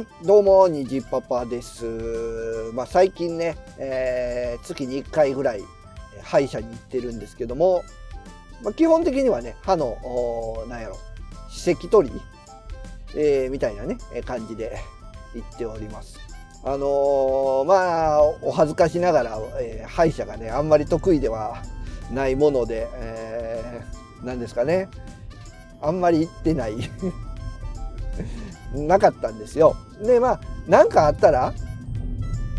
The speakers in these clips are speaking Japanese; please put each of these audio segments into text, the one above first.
い、どうも、にじパパです。まあ、最近ね、えー月に1回ぐらい、歯医者に行ってるんですけども、まあ、基本的にはね、歯の、おーなんやろ、歯石取り、えーみたいなね、感じで行っております。あのーまあ、お恥ずかしながら、え歯医者がね、あんまり得意ではないもので、えーなんですかね、あんまり行ってないなかったんですよ。でまあ何かあったら、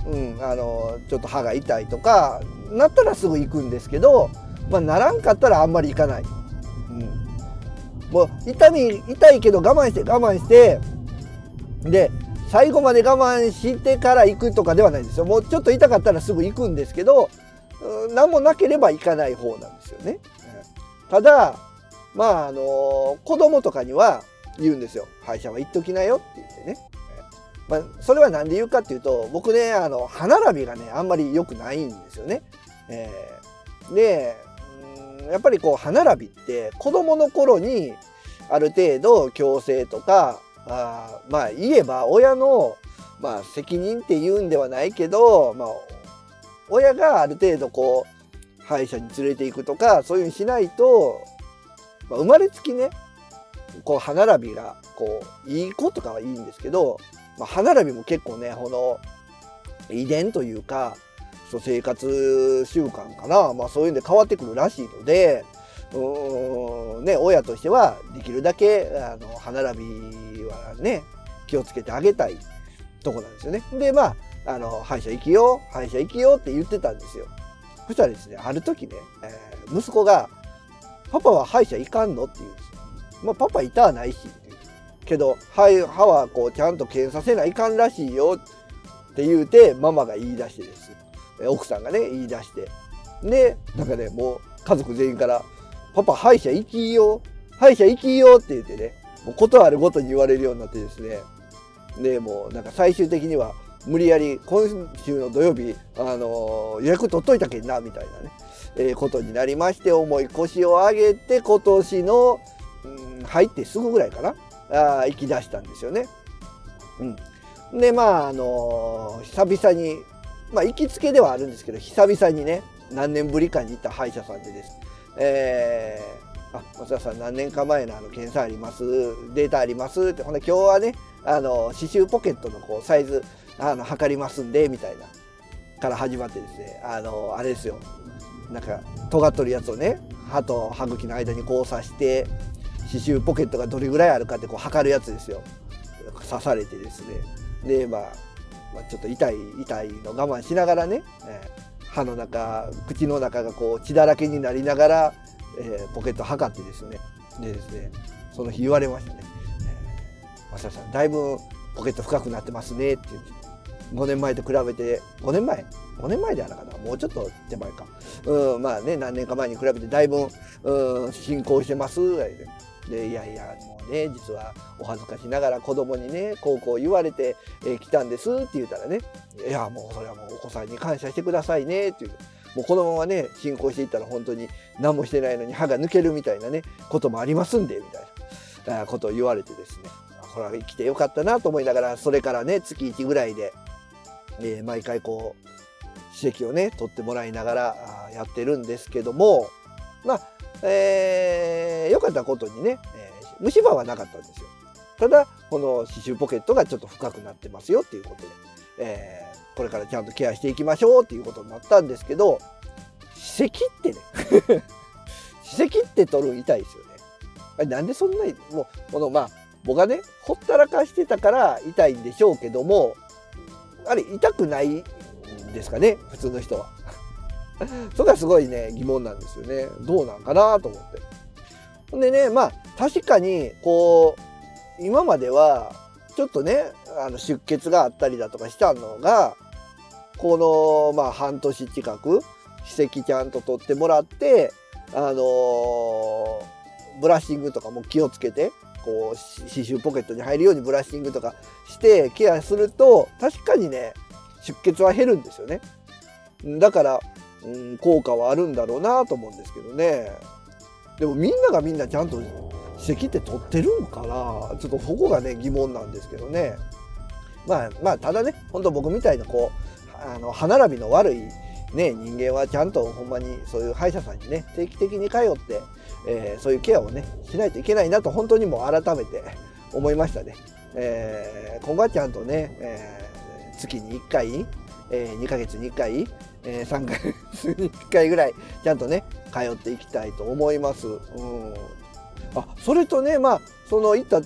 うん、あのちょっと歯が痛いとかなったらすぐ行くんですけど、まあ、ならんかったらあんまり行かない。うん、もう痛み痛いけど我慢して我慢してで最後まで我慢してから行くとかではないんですよ。もうちょっと痛かったらすぐ行くんですけど、うん、何もなければ行かない方なんですよね。ただまああの子供とかには言うんですよ。歯医者は行っときなよって言ってね。まあ、それは何で言うかっていうと僕ねあの歯並びがねあんまり良くないんですよね。えーでやっぱりこう歯並びって子供の頃にある程度矯正とかあまあ言えば親の、まあ、責任って言うんではないけど、まあ、親がある程度こう歯医者に連れていくとかそういうふうにしないと、まあ、生まれつきねこう歯並びがこういい子とかはいいんですけど、まあ、歯並びも結構ねこの遺伝というかそう生活習慣かな、まあ、そういうんで変わってくるらしいのでうん、ね、親としてはできるだけあの歯並びはね気をつけてあげたいとこなんですよね。でまああの歯医者行きよ歯医者行きよって言ってたんですよ。そしたらですねある時ね、えー息子が「パパは歯医者行かんの?」って言うんです。まあ、パパ痛はないしっていうけど歯歯はこうちゃんと検査せないかんらしいよって言うてママが言い出してです。奥さんがね言い出して。でなんかねもう家族全員から「パパ歯医者行きよ歯医者行きよ」って言ってねもうことあるごとに言われるようになってですね。でもうなんか最終的には無理やり今週の土曜日、あのー予約取っといたけんなみたいなね、えーことになりまして重い腰を上げて今年の入ってすぐぐらいかな。あ行き出したんですよね。うん、でまああのー久々にまあ行きつけではあるんですけど久々にね何年ぶりかに行った歯医者さんでです。えー、あ松田さん何年か前のあの検査あります？データあります？ってほんで今日はねあの刺繍ポケットのこうサイズあの測りますんでみたいなから始まってですねあのあれですよ。なんか尖っとるやつをね歯と歯茎の間にこう刺して刺繍ポケットがどれぐらいあるかってこう測るやつですよ。刺されてですね。でまあ、まあ、ちょっと痛い痛いの我慢しながらね、えー歯の中口の中がこう血だらけになりながら、えーポケット測ってですね。でですねその日言われましたね「えー、増田さんだいぶポケット深くなってますね」って言って。5年前と比べて5年前？5年前ではなかったもうちょっと手前か。うんまあね何年か前に比べてだいぶうん進行してます。言われてでいやいやもうね実はお恥ずかしながら子供にねこうこう言われて、えー来たんですって言ったらねいやもうそれはもうお子さんに感謝してくださいねっていう。もうこのままね進行していったら本当に何もしてないのに歯が抜けるみたいなねこともありますんでみたいなことを言われてですね。これは生きてよかったなと思いながらそれからね月1ぐらいで、えー毎回こう歯石をね取ってもらいながらやってるんですけどもまあえー、よかったことにね、えー虫歯はなかったんですよ。ただこの刺繍ポケットがちょっと深くなってますよっていうことで、えーこれからちゃんとケアしていきましょうっていうことになったんですけど歯石ってね 歯石って取る痛いですよね。あれなんでそんなにもうこのまあ僕がねほったらかしてたから痛いんでしょうけどもあれ痛くないんですかね？普通の人は。それがすごいね疑問なんですよね。どうなんかなと思って。ほんでねまあ確かにこう今まではちょっとねあの出血があったりだとかしたのがこのまあ半年近く歯石ちゃんと取ってもらってあのーブラッシングとかも気をつけてこう刺繍ポケットに入るようにブラッシングとかしてケアすると確かにね出血は減るんですよね。だから、うん、効果はあるんだろうなと思うんですけどね。でもみんながみんなちゃんと歯石って取ってるんかな？ちょっとそこがね疑問なんですけどね。まあまあただね本当僕みたいなこうあの歯並びの悪いね人間はちゃんとほんまにそういう歯医者さんにね定期的に通って、えー、そういうケアをねしないといけないなと本当にもう改めて思いましたね。えー、今後はちゃんとね、えー、月に1回、えー、2ヶ月に1回、えー、3ヶ月に1回ぐらいちゃんとね通っていきたいと思います。うん、あそれとねまあそのいった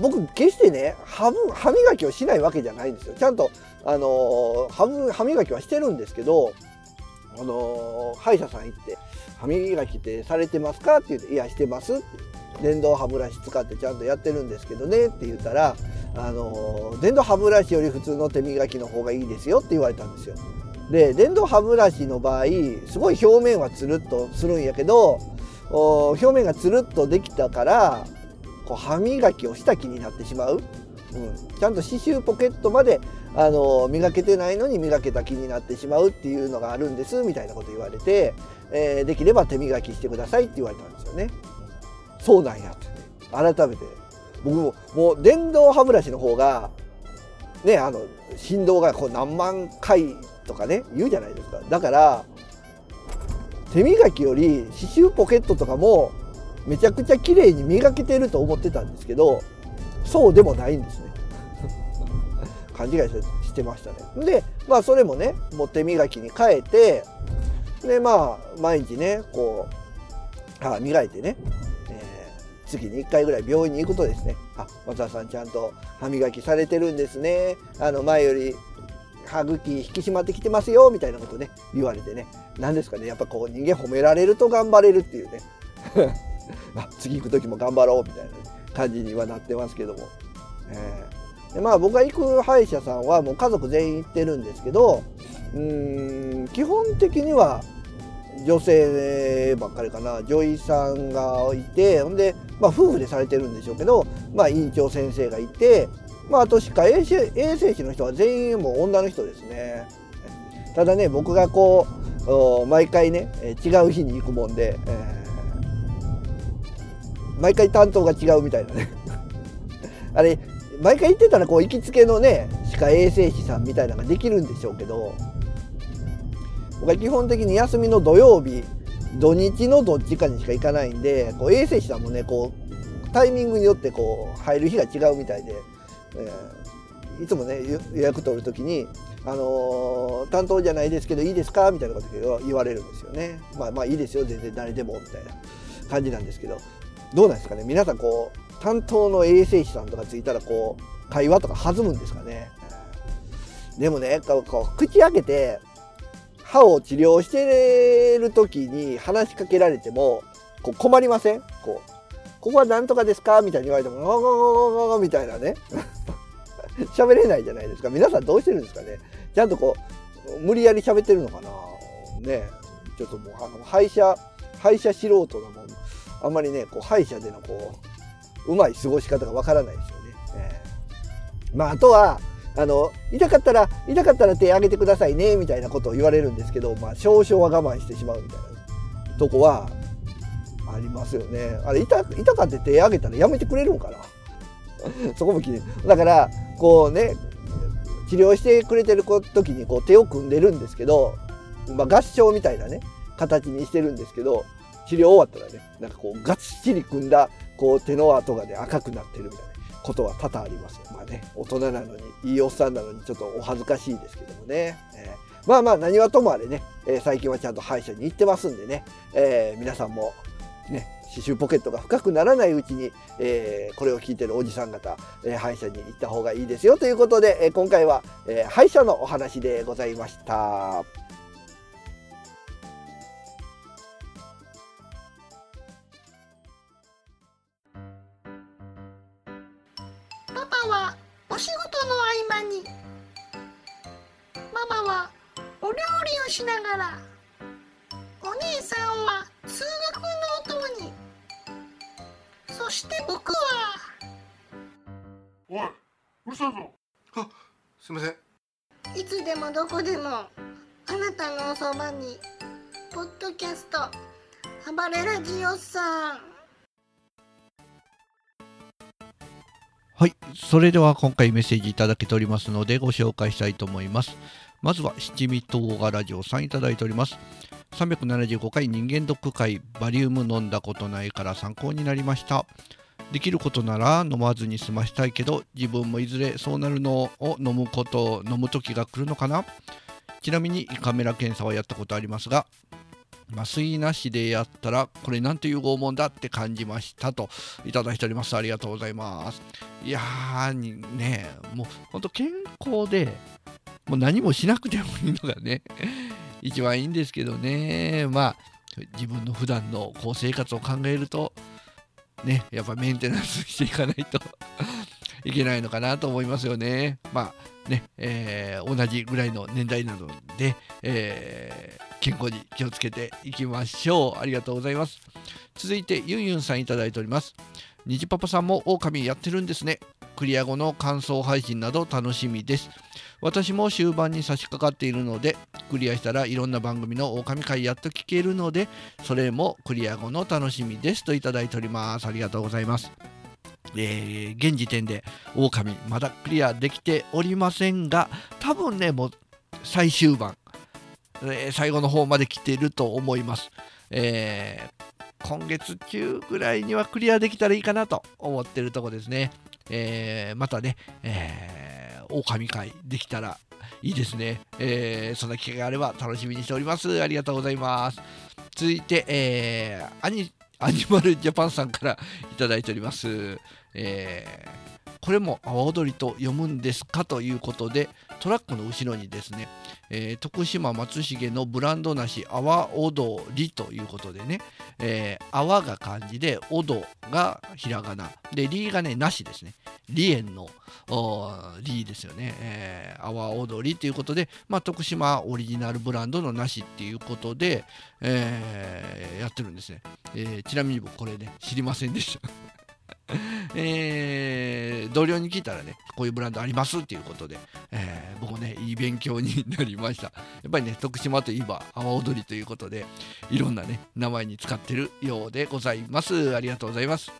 僕決してね歯歯磨きをしないわけじゃないんですよ。ちゃんとあの歯磨きはしてるんですけどあの歯医者さん行って「歯磨きってされてますか?」って言って「いやしてます」電動歯ブラシ使ってちゃんとやってるんですけどねって言ったらあの電動歯ブラシより普通の手磨きの方がいいですよって言われたんですよ。で電動歯ブラシの場合すごい表面はつるっとするんやけど表面がつるっとできたからこう歯磨きをした気になってしまう、うん、ちゃんと刺繍ポケットまであの磨けてないのに磨けた気になってしまうっていうのがあるんですみたいなこと言われて、えー、できれば手磨きしてくださいって言われたんですよね。そうなんやって。改めて。僕ももう電動歯ブラシの方がねあの振動がこう何万回とかね言うじゃないですか。だから手磨きより刺繍ポケットとかもめちゃくちゃ綺麗に磨けてると思ってたんですけどそうでもないんです勘違いしてましたね。でまあそれもねもう手磨きに変えてでまあ毎日ねこう歯磨いてね月に1回ぐらい病院に行くとですねあ松田さんちゃんと歯磨きされてるんですね。あの前より歯茎引き締まってきてますよみたいなことね言われてね。何ですかねやっぱこう人間褒められると頑張れるっていうね。あ次行く時も頑張ろうみたいな感じにはなってますけども、え、でまあ僕が行く歯医者さんはもう家族全員行ってるんですけどうーん基本的には女性ばっかりかな。女医さんがいてほんで、まあ、夫婦でされてるんでしょうけど、まあ、院長先生がいて、まあ、あとしか衛生衛生士の人は全員もう女の人ですね。ただね僕がこう毎回ね違う日に行くもんで、えー、毎回担当が違うみたいなね。あれ毎回行ってたらこう行きつけのね歯科衛生士さんみたいなのができるんでしょうけど僕は基本的に休みの土曜日土日のどっちかにしか行かないんでこう衛生士さんもねこうタイミングによってこう入る日が違うみたいで、えー、いつもね予約取る時に「あのー、担当じゃないですけどいいですか?」みたいなこと言われるんですよね。まあまあいいですよ全然誰でもみたいな感じなんですけどどうなんですかね皆さんこう担当の衛生士さんとかついたらこう会話とか弾むんですかね。でもねこう口開けて歯を治療してる時に話しかけられてもこう困りません？こうここは何とかですか？みたいに言われても、ゴゴゴゴゴみたいなね。喋れないじゃないですか。皆さんどうしてるんですかね。ちゃんとこう、無理やり喋ってるのかな。ね。ちょっともう、あの歯医者、歯医者素人なもん、あんまりね、こう歯医者でのこう、うまい過ごし方がわからないですよね。えー、まあ、あとは、あの痛かったら痛かったら手挙げてくださいねみたいなことを言われるんですけど、まあ、少々は我慢してしまうみたいなとこはありますよね。あれ痛痛かって手挙げたらやめてくれるんかな？そこも気にだからこうね治療してくれてる時にこう手を組んでるんですけど、まあ、合唱みたいなね形にしてるんですけど治療終わったらねなんかこうがっちり組んだこう手の跡がね赤くなってるみたいなことは多々あります。まあね、大人なのに、いいおっさんなのにちょっとお恥ずかしいですけどもね。えー、まあまあ何はともあれね、えー、最近はちゃんと歯医者に行ってますんでね、えー、皆さんもね、刺繍ポケットが深くならないうちに、え、これを聞いてるおじさん方、え、歯医者に行った方がいいですよということで、え、今回は、え、歯医者のお話でございました。あなたのおそばにポッドキャスト暴れラジオさんはい、それでは今回メッセージいただけておりますのでご紹介したいと思います。まずは七味唐辛ラジオさんいただいております。375回人間ドック会バリウム飲んだことないから参考になりました。できることなら飲まずに済ましたいけど自分もいずれそうなるのを飲むこと飲む時が来るのかなちなみに胃カメラ検査はやったことありますが麻酔なしでやったらこれなんていう拷問だって感じましたといただいております。ありがとうございます。いやーにねもうほんと健康でもう何もしなくてもいいのがね一番いいんですけどね。まあ自分の普段のこう生活を考えるとねやっぱメンテナンスしていかないと いけないのかなと思いますよね。まあね、えー同じぐらいの年代なので、えー健康に気をつけていきましょう。ありがとうございます。続いてゆんゆんさんいただいております。にじパパさんも狼やってるんですね。クリア後の感想配信など楽しみです。私も終盤に差し掛かっているのでクリアしたらいろんな番組の狼会やっと聞けるのでそれもクリア後の楽しみです。といただいております。ありがとうございます。えー現時点で狼まだクリアできておりませんが多分ねもう最終盤、えー最後の方まで来ていると思います、えー今月中ぐらいにはクリアできたらいいかなと思ってるとこですね、えーまたね、えー、狼会できたらいいですね、えーそんな機会があれば楽しみにしております。ありがとうございます。続いて、えーアニアニマルジャパンさんから いただいております、えーこれも阿波踊りと読むんですかということでトラックの後ろにですね、えー徳島松重のブランド梨阿波踊りということでね、えー、阿波が漢字で踊がひらがな。でりがねなしですね。梨園のおー梨ですよね、えー、阿波踊りということで、まあ、徳島オリジナルブランドの梨っていうことで、えーやってるんですね、えーちなみに僕これね知りませんでした。えー同僚に聞いたらねこういうブランドありますっていうことで、えー僕ねいい勉強になりました。やっぱりね徳島といえば阿波踊りということでいろんなね名前に使ってるようでございます。ありがとうございます。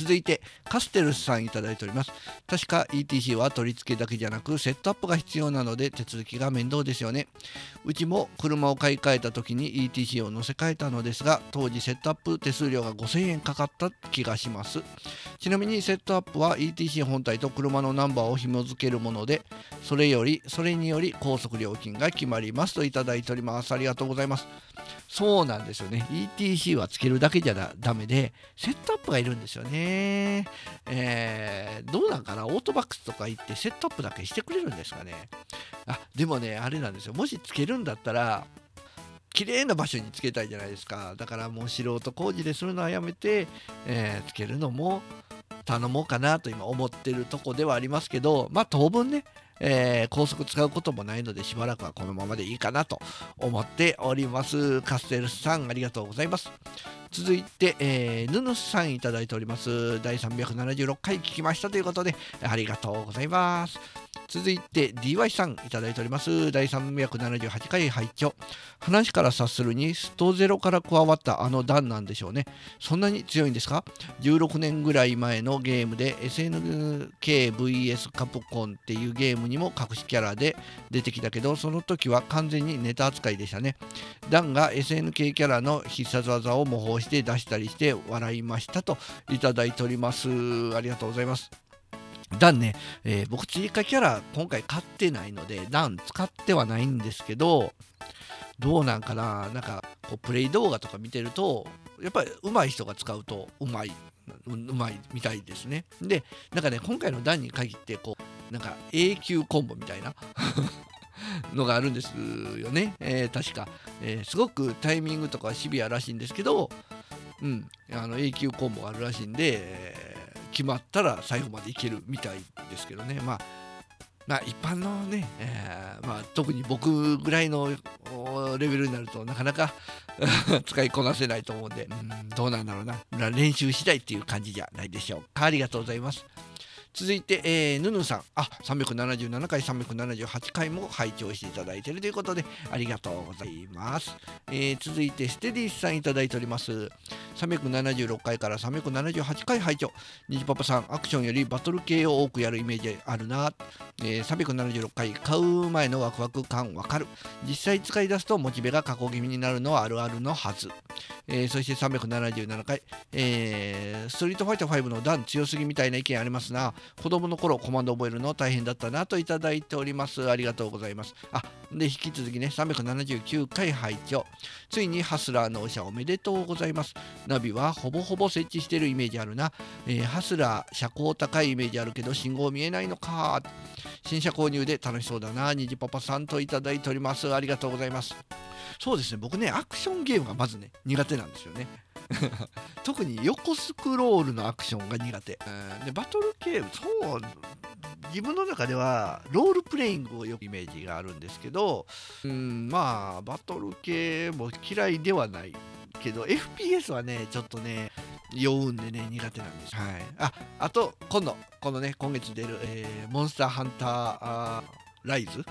続いてカステルスさんいただいております。確か ETC は取り付けだけじゃなくセットアップが必要なので手続きが面倒ですよね。うちも車を買い替えた時に ETC を乗せ替えたのですが当時セットアップ手数料が5000円かかった気がします。ちなみにセットアップは ETC 本体と車のナンバーを紐付けるものでそれよりそれにより高速料金が決まりますといただいております。ありがとうございます。そうなんですよね。ETC はつけるだけじゃダメでセットアップがいるんですよね。えーどうなんかな？オートバックスとか行ってセットアップだけしてくれるんですかね？あでもねあれなんですよ。もしつけるんだったら綺麗な場所につけたいじゃないですか。だからもう素人工事でするのはやめて、えーつけるのも頼もうかなと今思ってるとこではありますけどまあ当分ね、えー高速使うこともないのでしばらくはこのままでいいかなと思っております。カステルスさんありがとうございます。続いて、えーヌヌスさんいただいております。第376回聞きましたということでありがとうございます。続いて DY さんいただいております。第378回拝聴。話から察するにストゼロから加わったあの段なんでしょうね。そんなに強いんですか？16年ぐらい前のゲームで SNKVS カプコンっていうゲームにも隠しキャラで出てきたけどその時は完全にネタ扱いでしたね。ダンが SNK キャラの必殺技を模倣して出したりして笑いましたといただいております。ありがとうございます。ダンね、えー僕追加キャラ今回買ってないのでダン使ってはないんですけどどうなんかな。なんかこうプレイ動画とか見てるとやっぱり上手い人が使うとうまいうまいみたいですね。でなんかね今回のダンに限ってこうなんか永久コンボみたいな のがあるんですよね、えー確か、えーすごくタイミングとかシビアらしいんですけど、うん、あの永久コンボがあるらしいんで、決まったら最後までいけるみたいですけどね。まあまあ一般のね、えーまあ、特に僕ぐらいのレベルになるとなかなか 使いこなせないと思うんで、うんどうなんだろうな。練習次第っていう感じじゃないでしょうか。ありがとうございます。続いて、えー、ぬぬさん、あ377回、378回も拝聴していただいているということで、ありがとうございます。えー続いて、ステディスさんいただいております。376回から378回拝聴。にじパパさん、アクションよりバトル系を多くやるイメージあるな。えー376回、買う前のワクワク感わかる。実際使い出すとモチベが過去気味になるのはあるあるのはず。えーそして377回、えーストリートファイター5の段強すぎみたいな意見ありますな。子供の頃コマンド覚えるの大変だったなといただいております。ありがとうございます。あ、で、引き続きね、379回拝聴。ついにハスラー納車おめでとうございます。ナビはほぼほぼ設置してるイメージあるな。えーハスラー、車高高いイメージあるけど信号見えないのか。新車購入で楽しそうだな。にじパパさんといただいております。ありがとうございます。そうですね、僕ね、アクションゲームがまずね、苦手なんですよね。特に横スクロールのアクションが苦手。うんでバトルゲーム、そう、自分の中ではロールプレイングをよくイメージがあるんですけど、うん、まあ、バトル系も嫌いではないけど、FPS はね、ちょっとね、酔うんでね、苦手なんです。はい。あ、あと、今度、このね、今月出る、えーモンスターハンターライズ？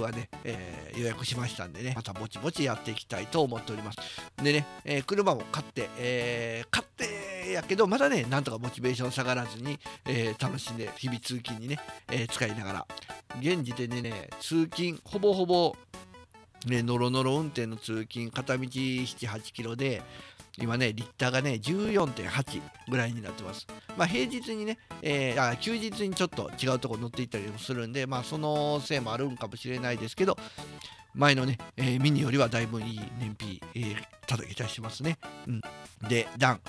はね、えー予約しましたんでね、またぼちぼちやっていきたいと思っております。でね、えー車も買って、えー買ってやけど、まだね、なんとかモチベーション下がらずに、え楽しんで、日々通勤にね、え使いながら、現時点でね、通勤、ほぼほぼ、ね、ノロノロ運転の通勤、片道7、8キロで、今ね、リッターがね、14.8ぐらいになってます。まあ、平日にね、えーあ休日にちょっと違うところ乗っていったりもするんで、まあ、そのせいもあるんかもしれないですけど、前のね、えーミニよりはだいぶいい燃費、えー叩けたしますね。うん、で、ダン。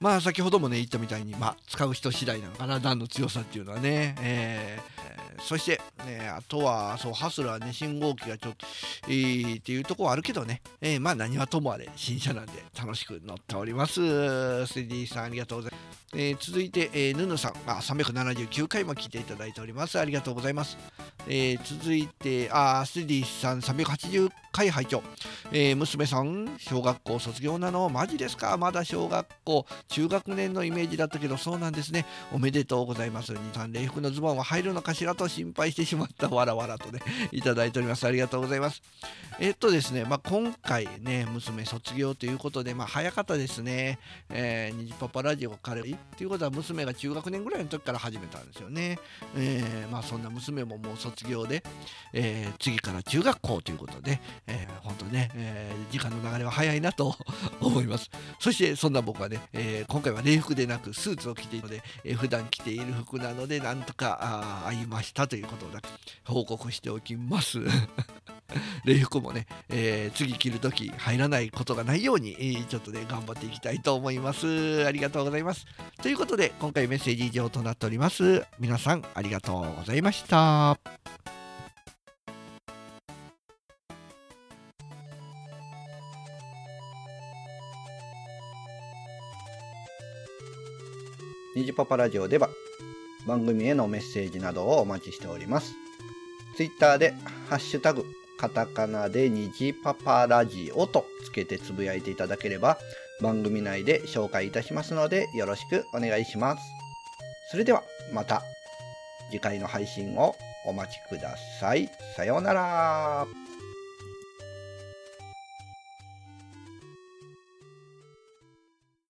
まあ、先ほどもね、言ったみたいに、まあ、使う人次第なのかな、ダンの強さっていうのはね。えーそして、ね、あとは、そう、ハスラーね、信号機がちょっと、えーっていうところはあるけどね、えーまあ、何はともあれ、新車なんで楽しく乗っております。スディさん、ありがとうございます。えー続いて、えー、ヌヌさん、あ、379回も聞いていただいております。ありがとうございます。えー続いて、あ、スディさん、380回拝聴。えー娘さん、小学校卒業なの、マジですか？まだ小学校、中学年のイメージだったけど、そうなんですね。おめでとうございます。2、3礼服のズボンは入るのかしらと心配してしまった、わらわらとね、いただいております。ありがとうございます。えっとですね、まあ、今回ね、娘卒業ということで、まあ、早かったですね。えー、パパラジオからっていうことは、娘が中学年ぐらいの時から始めたんですよね。えーまあ、そんな娘ももう卒業で、えー次から中学校ということで、えー本当ね、えー時間の流れは早いなと思います。そして、そんな僕はね、えー今回は礼服でなくスーツを着ているので、えー普段着ている服なので、なんとかあー会いましたということだけ報告しておきます。礼服もね、えー次着るとき入らないことがないように、えーちょっとね、頑張っていきたいと思います。ありがとうございます。ということで、今回メッセージ以上となっております。皆さん、ありがとうございました。ニジパパラジオでは番組へのメッセージなどをお待ちしております。ツイッターでハッシュタグカタカナでニジパパラジオとつけてつぶやいていただければ番組内で紹介いたしますのでよろしくお願いします。それではまた次回の配信をお待ちください。さようなら。